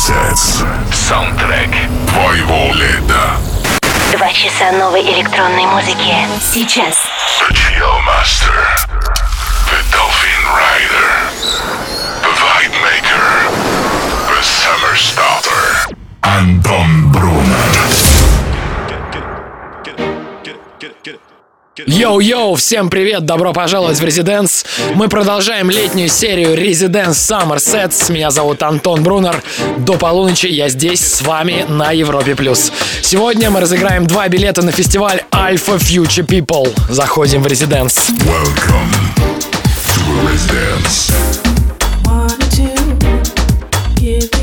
Sets. Саундтрек твоего лета. Два часа новой электронной музыки. Сейчас. The Chill Master. The Dolphin Rider. The Vibe Maker. The Summer Starter. Антон Брунер. Get it, get it, get it. Yo-yo, всем привет, добро пожаловать в Residence. Мы продолжаем летнюю серию Residence Summer Sets. Меня зовут Антон Брунер. До полуночи я здесь с вами на Европе+. плюс. Сегодня мы разыграем два билета на фестиваль Alpha Future People. Заходим в Резиденс. Residence. One, two, give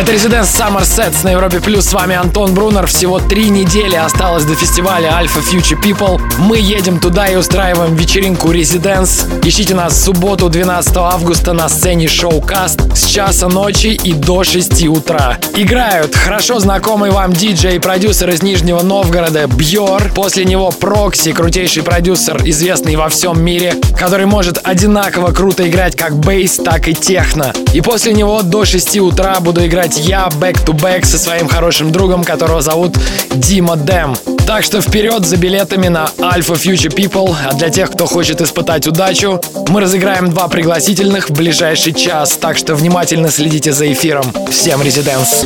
Это Residence Summer Sets на Европе Плюс. С вами Антон Брунер. Всего три недели осталось до фестиваля Alfa Future People. Мы едем туда и устраиваем вечеринку Residence. Ищите нас в субботу 12 августа на сцене Showcase с часа ночи и до 6 утра. Играют хорошо знакомый вам диджей и продюсер из Нижнего Новгорода Бьор. После него Прокси, крутейший продюсер, известный во всем мире, который может одинаково круто играть как bass, так и техно. И после него до 6 утра буду играть играть я back-to-back со своим хорошим другом, которого зовут Дима Дэм. Так что вперед за билетами на Alpha Future People. А для тех, кто хочет испытать удачу, мы разыграем два пригласительных в ближайший час. Так что внимательно следите за эфиром. Всем резиденс!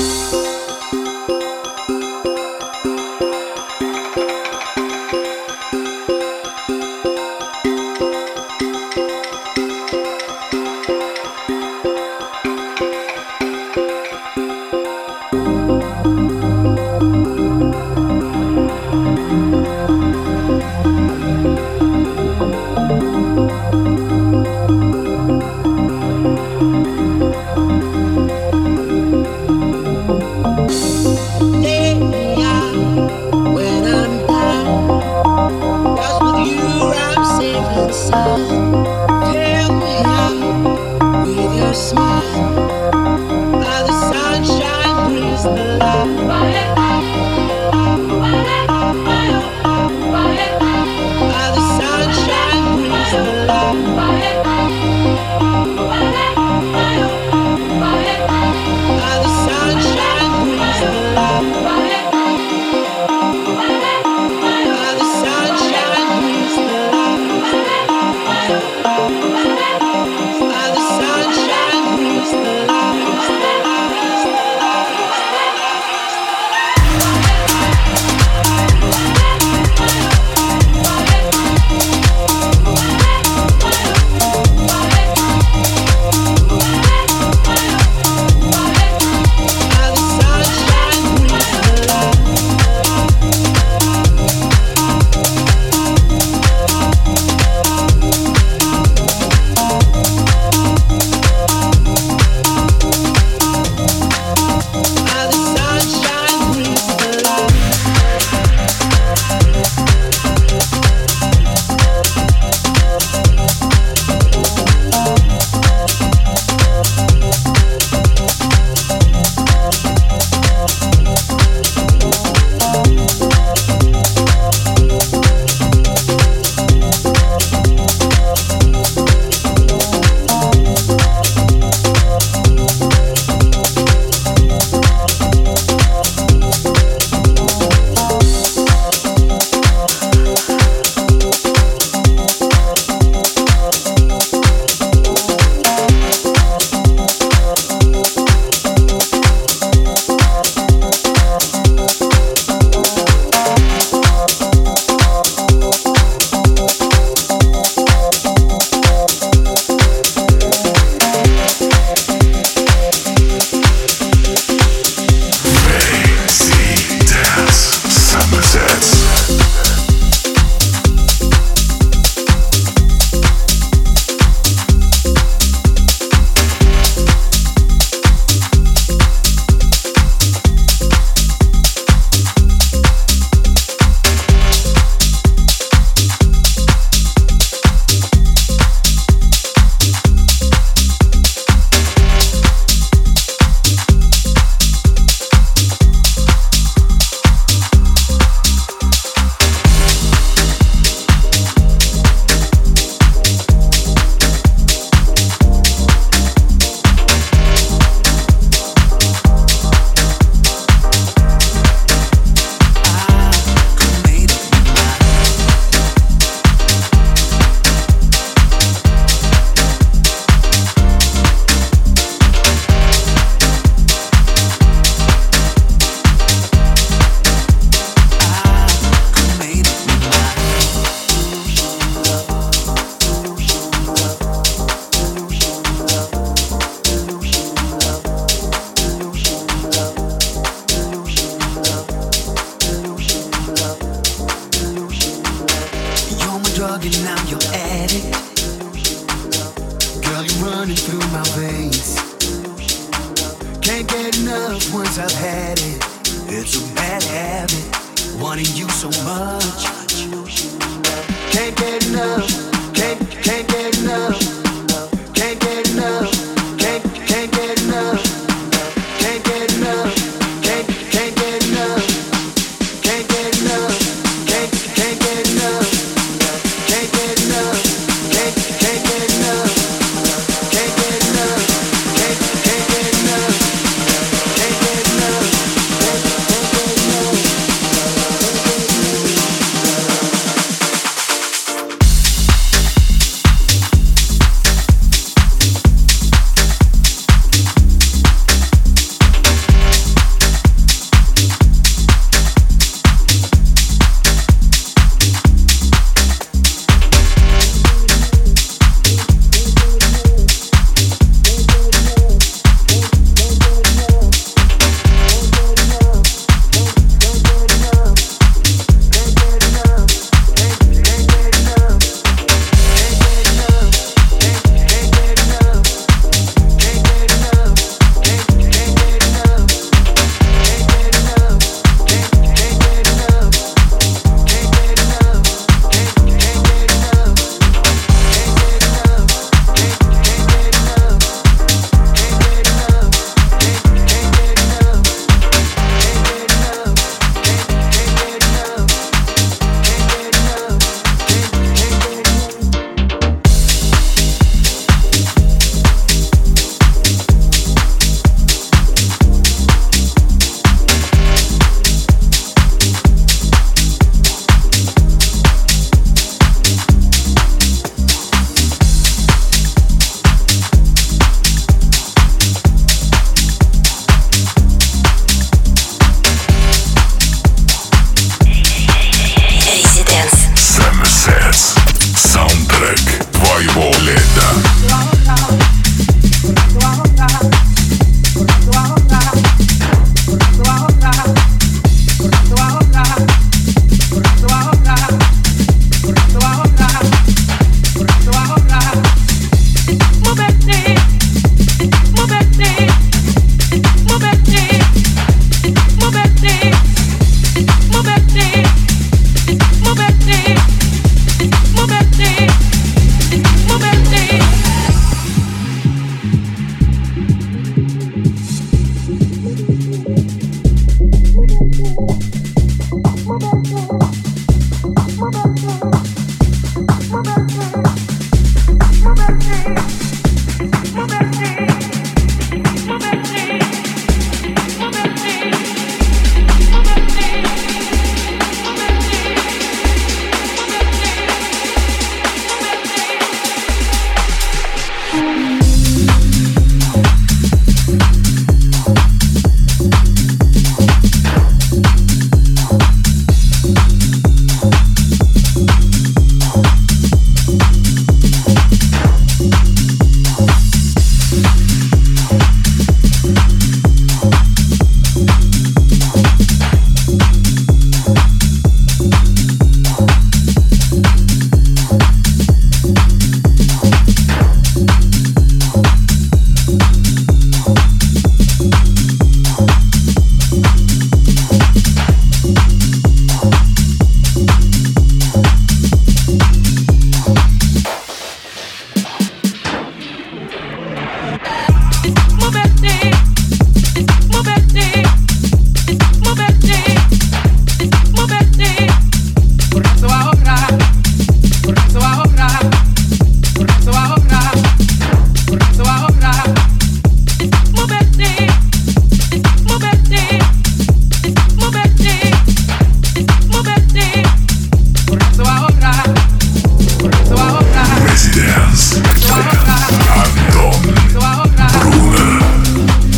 the life.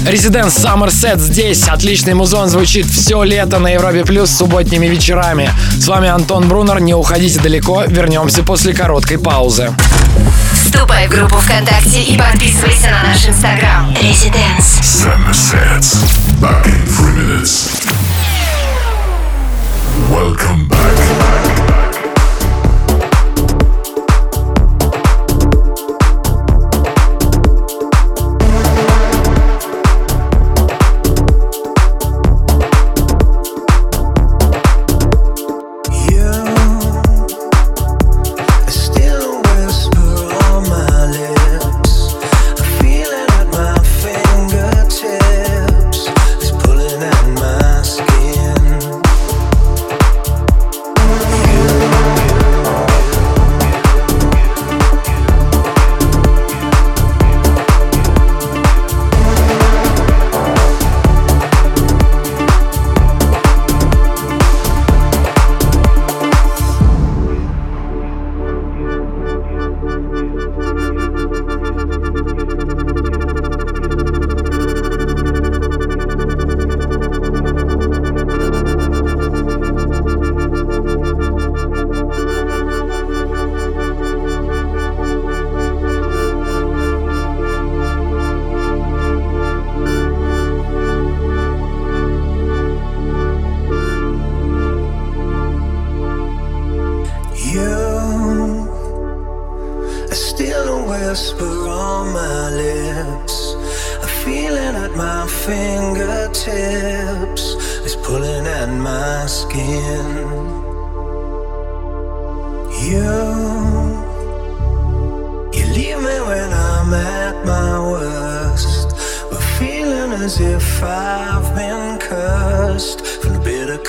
Residence Summer Set здесь. Отличный музон звучит все лето на Европе Плюс субботними вечерами. С вами Антон Брунер. Не уходите далеко. Вернемся после короткой паузы. Вступай в группу ВКонтакте и подписывайся на наш инстаграм. Резиденс. Sunsets. Back in three minutes. Welcome back. whisper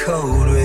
cold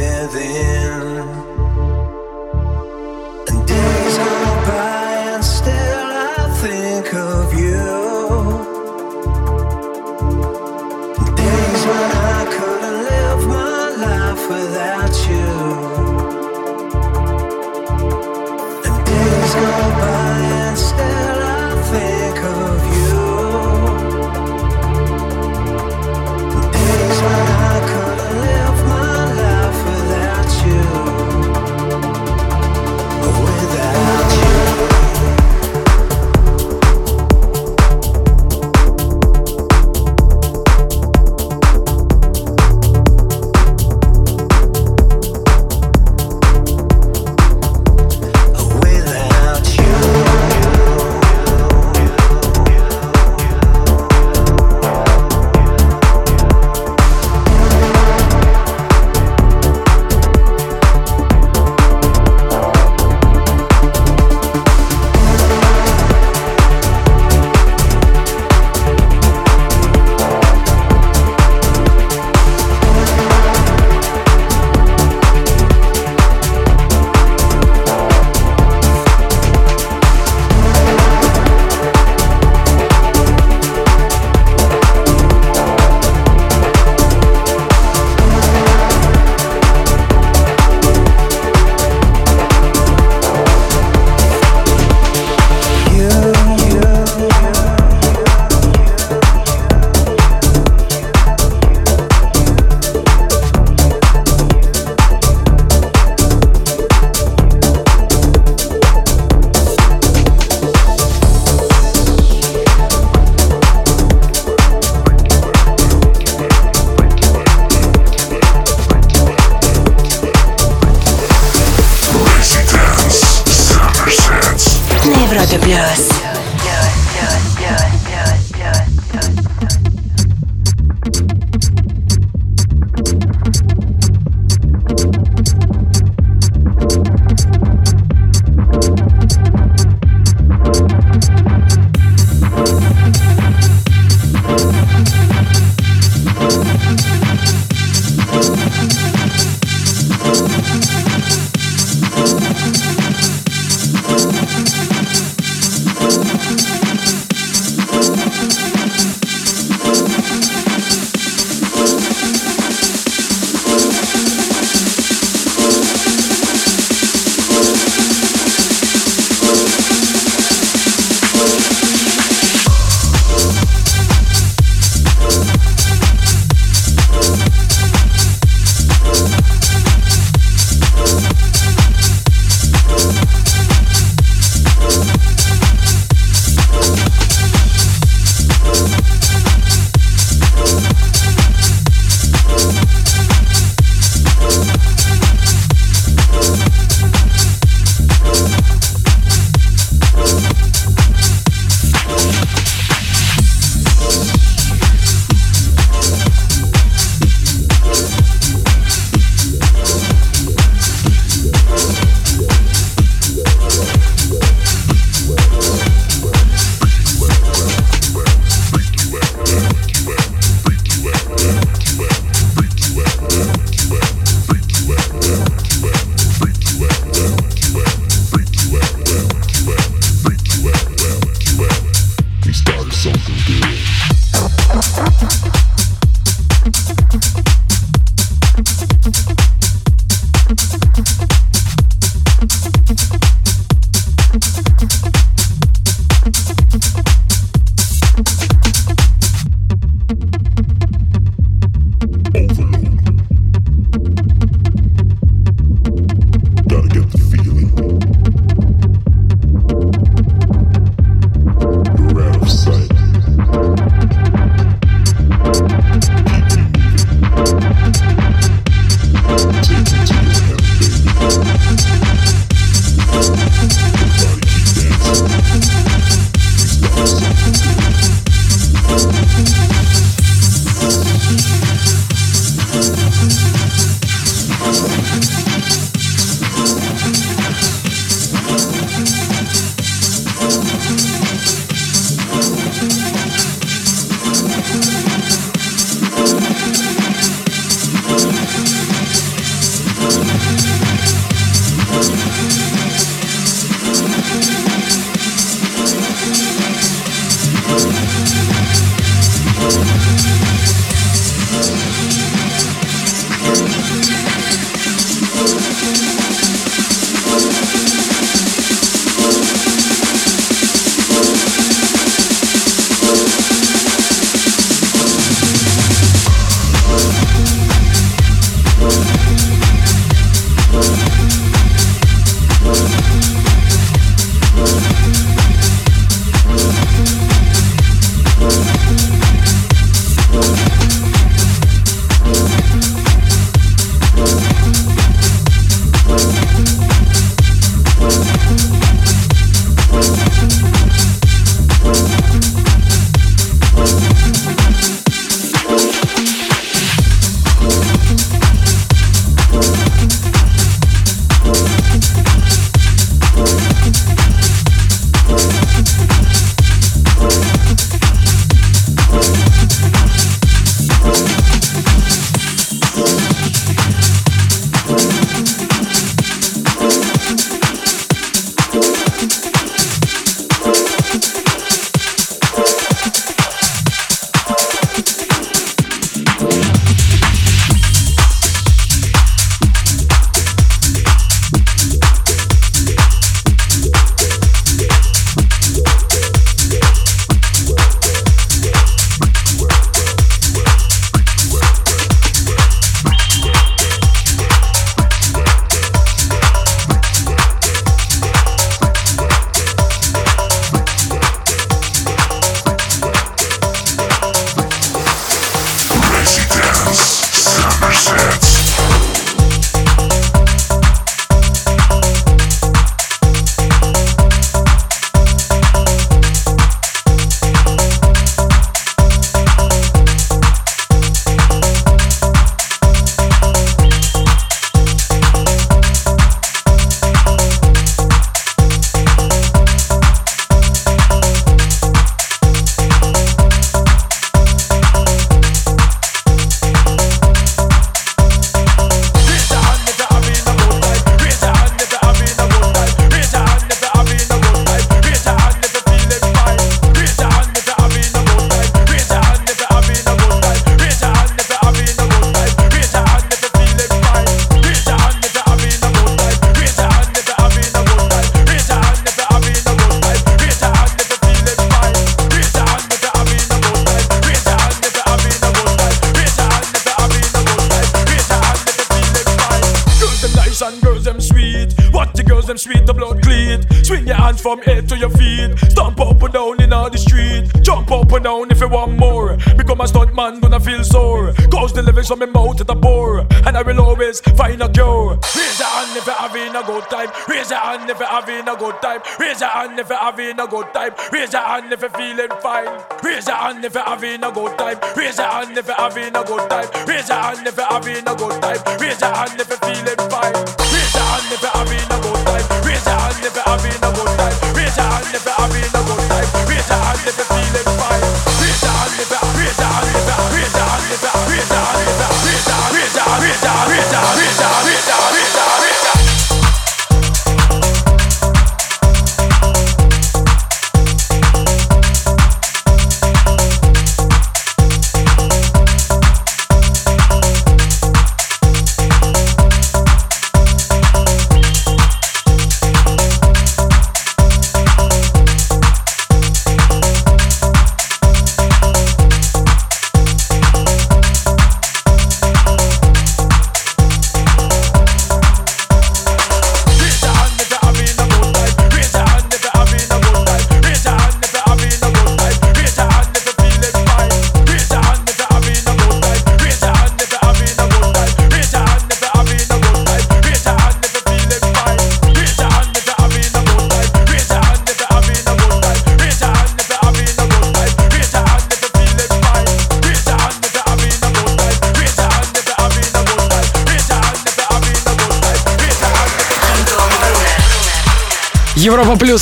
good time. Raise your hand if you're having a good time. Raise your hand if you're having a good time. Raise your hand if you're feeling fine. Raise your hand if you're having a good time. Raise your hand if you're having a good time. Raise your hand if you're having a good time. Raise your hand if you're feeling fine. Raise your hand if you're having a good time. Raise your hand if you're having a good time. Raise your hand if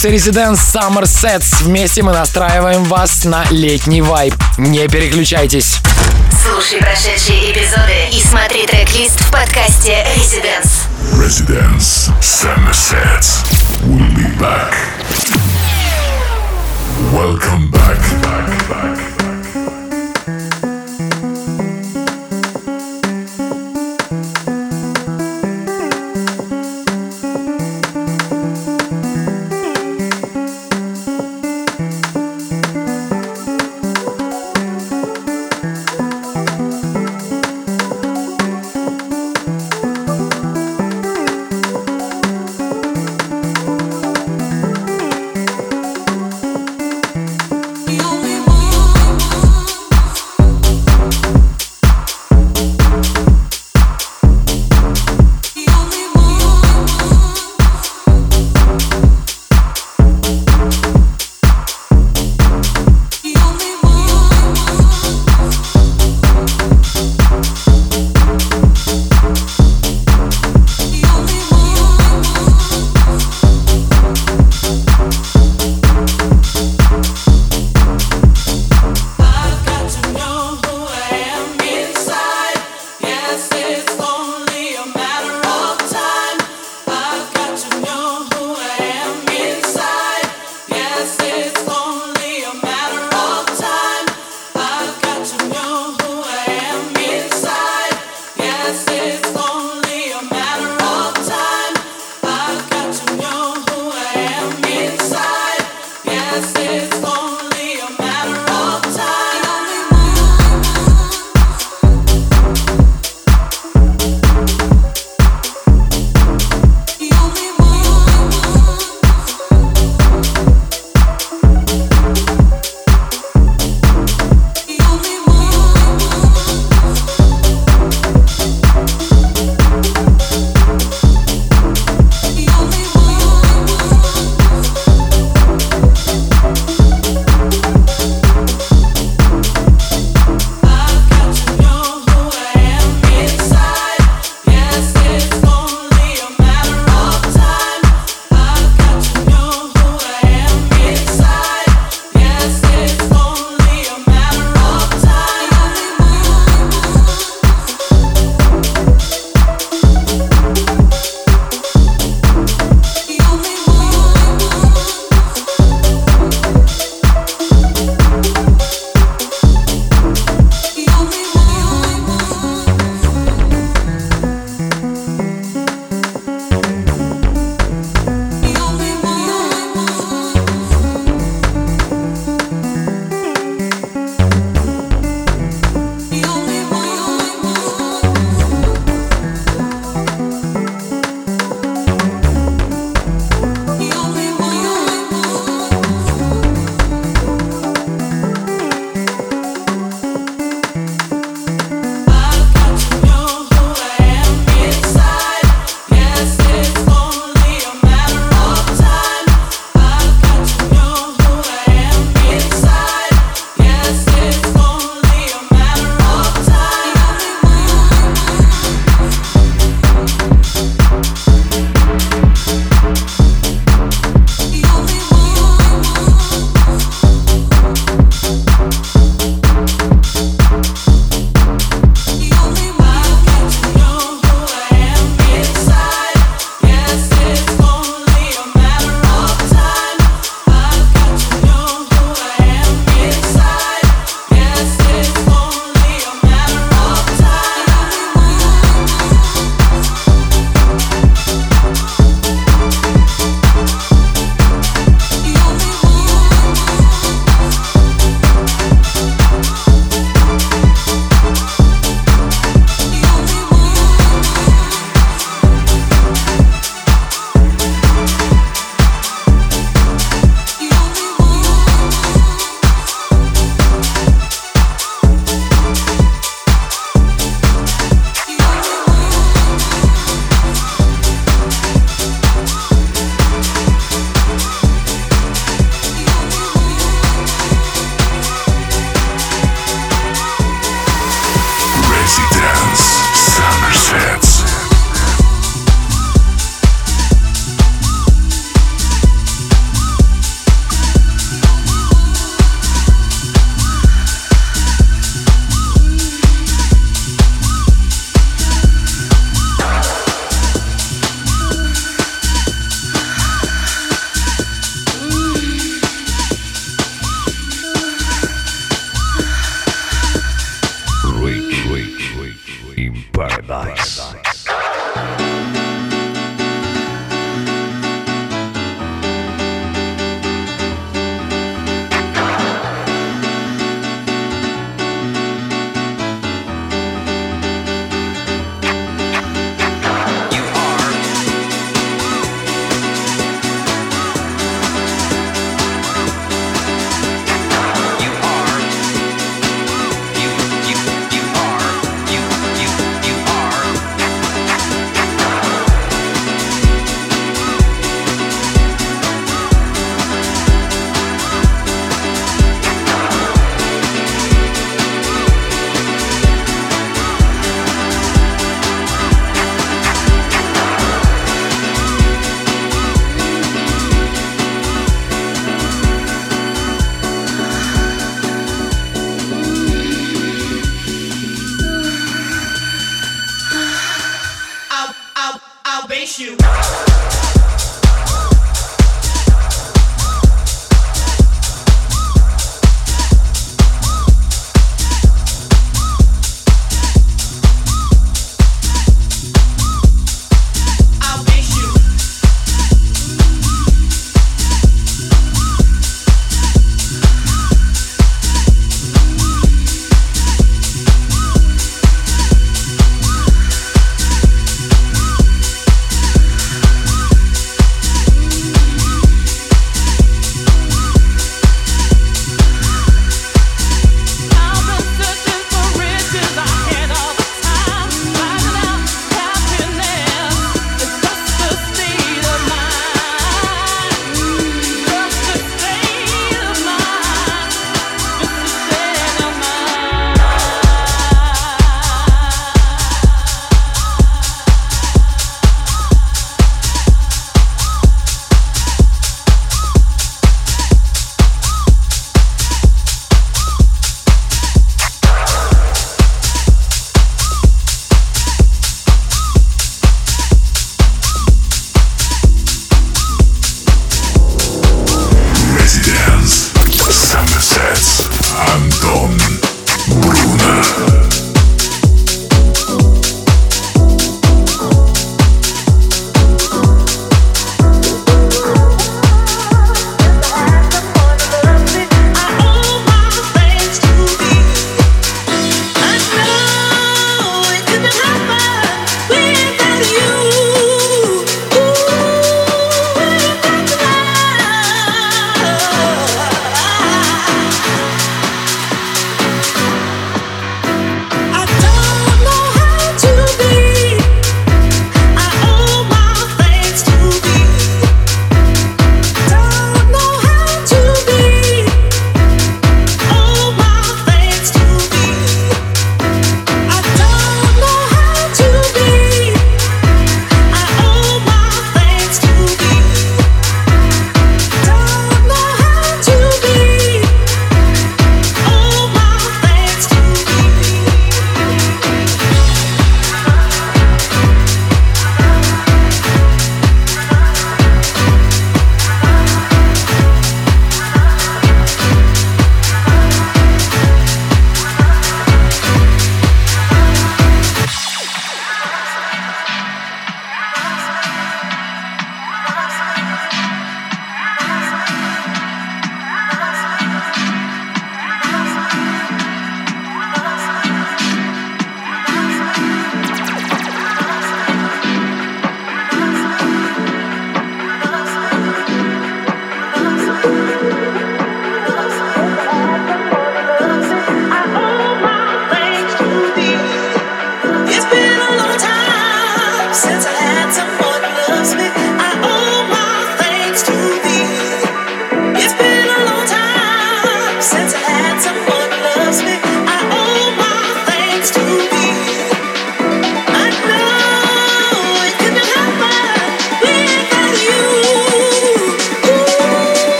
House и Residence Summer Sets. Вместе мы настраиваем вас на летний вайб. Не переключайтесь. Слушай прошедшие эпизоды и смотри трек-лист в подкасте Residence. Residence Summer Sets. We'll be back. Welcome back.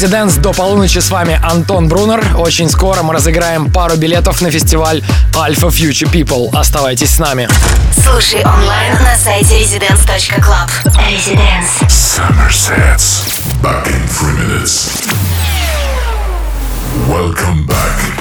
Резиденс до полуночи с вами Антон Брунер. Очень скоро мы разыграем пару билетов на фестиваль Alpha Future People. Оставайтесь с нами. Слушай онлайн на сайте residence.club. Residence. Summer Sets. Back in three minutes. Welcome back.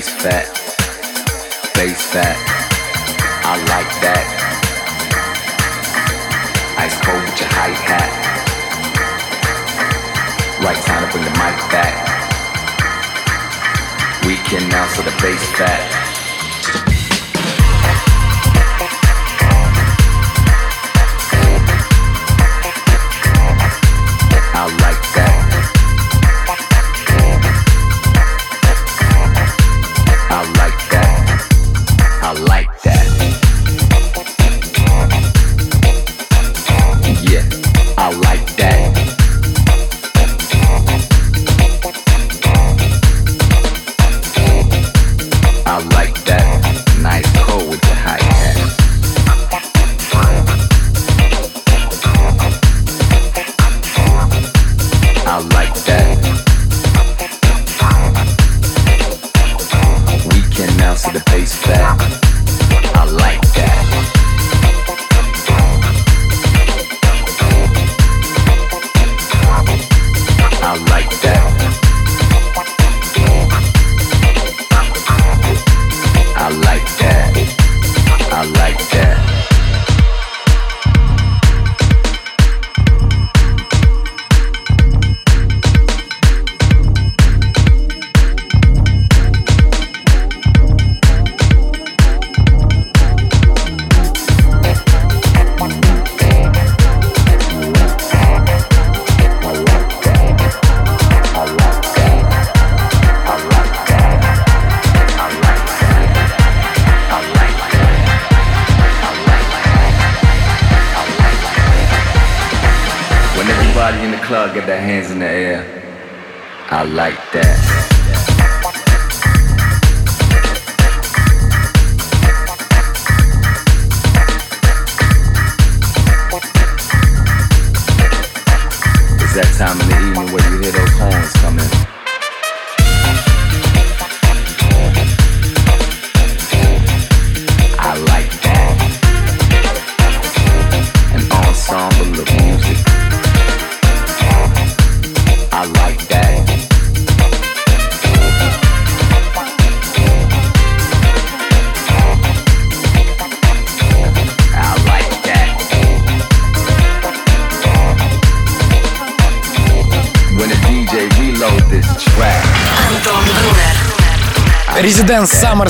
Face fat, face fat. I like that. Ice cold with your high hat. Right time to bring the mic back. We can now so the bass fat.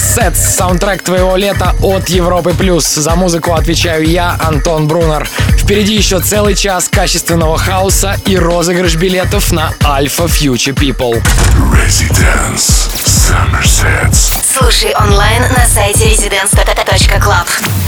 Sets, саундтрек твоего лета от Европы Плюс. За музыку отвечаю я, Антон Брунер. Впереди еще целый час качественного хаоса и розыгрыш билетов на Alpha Future People. Residence Summer Sets. Слушай онлайн на сайте residence.club.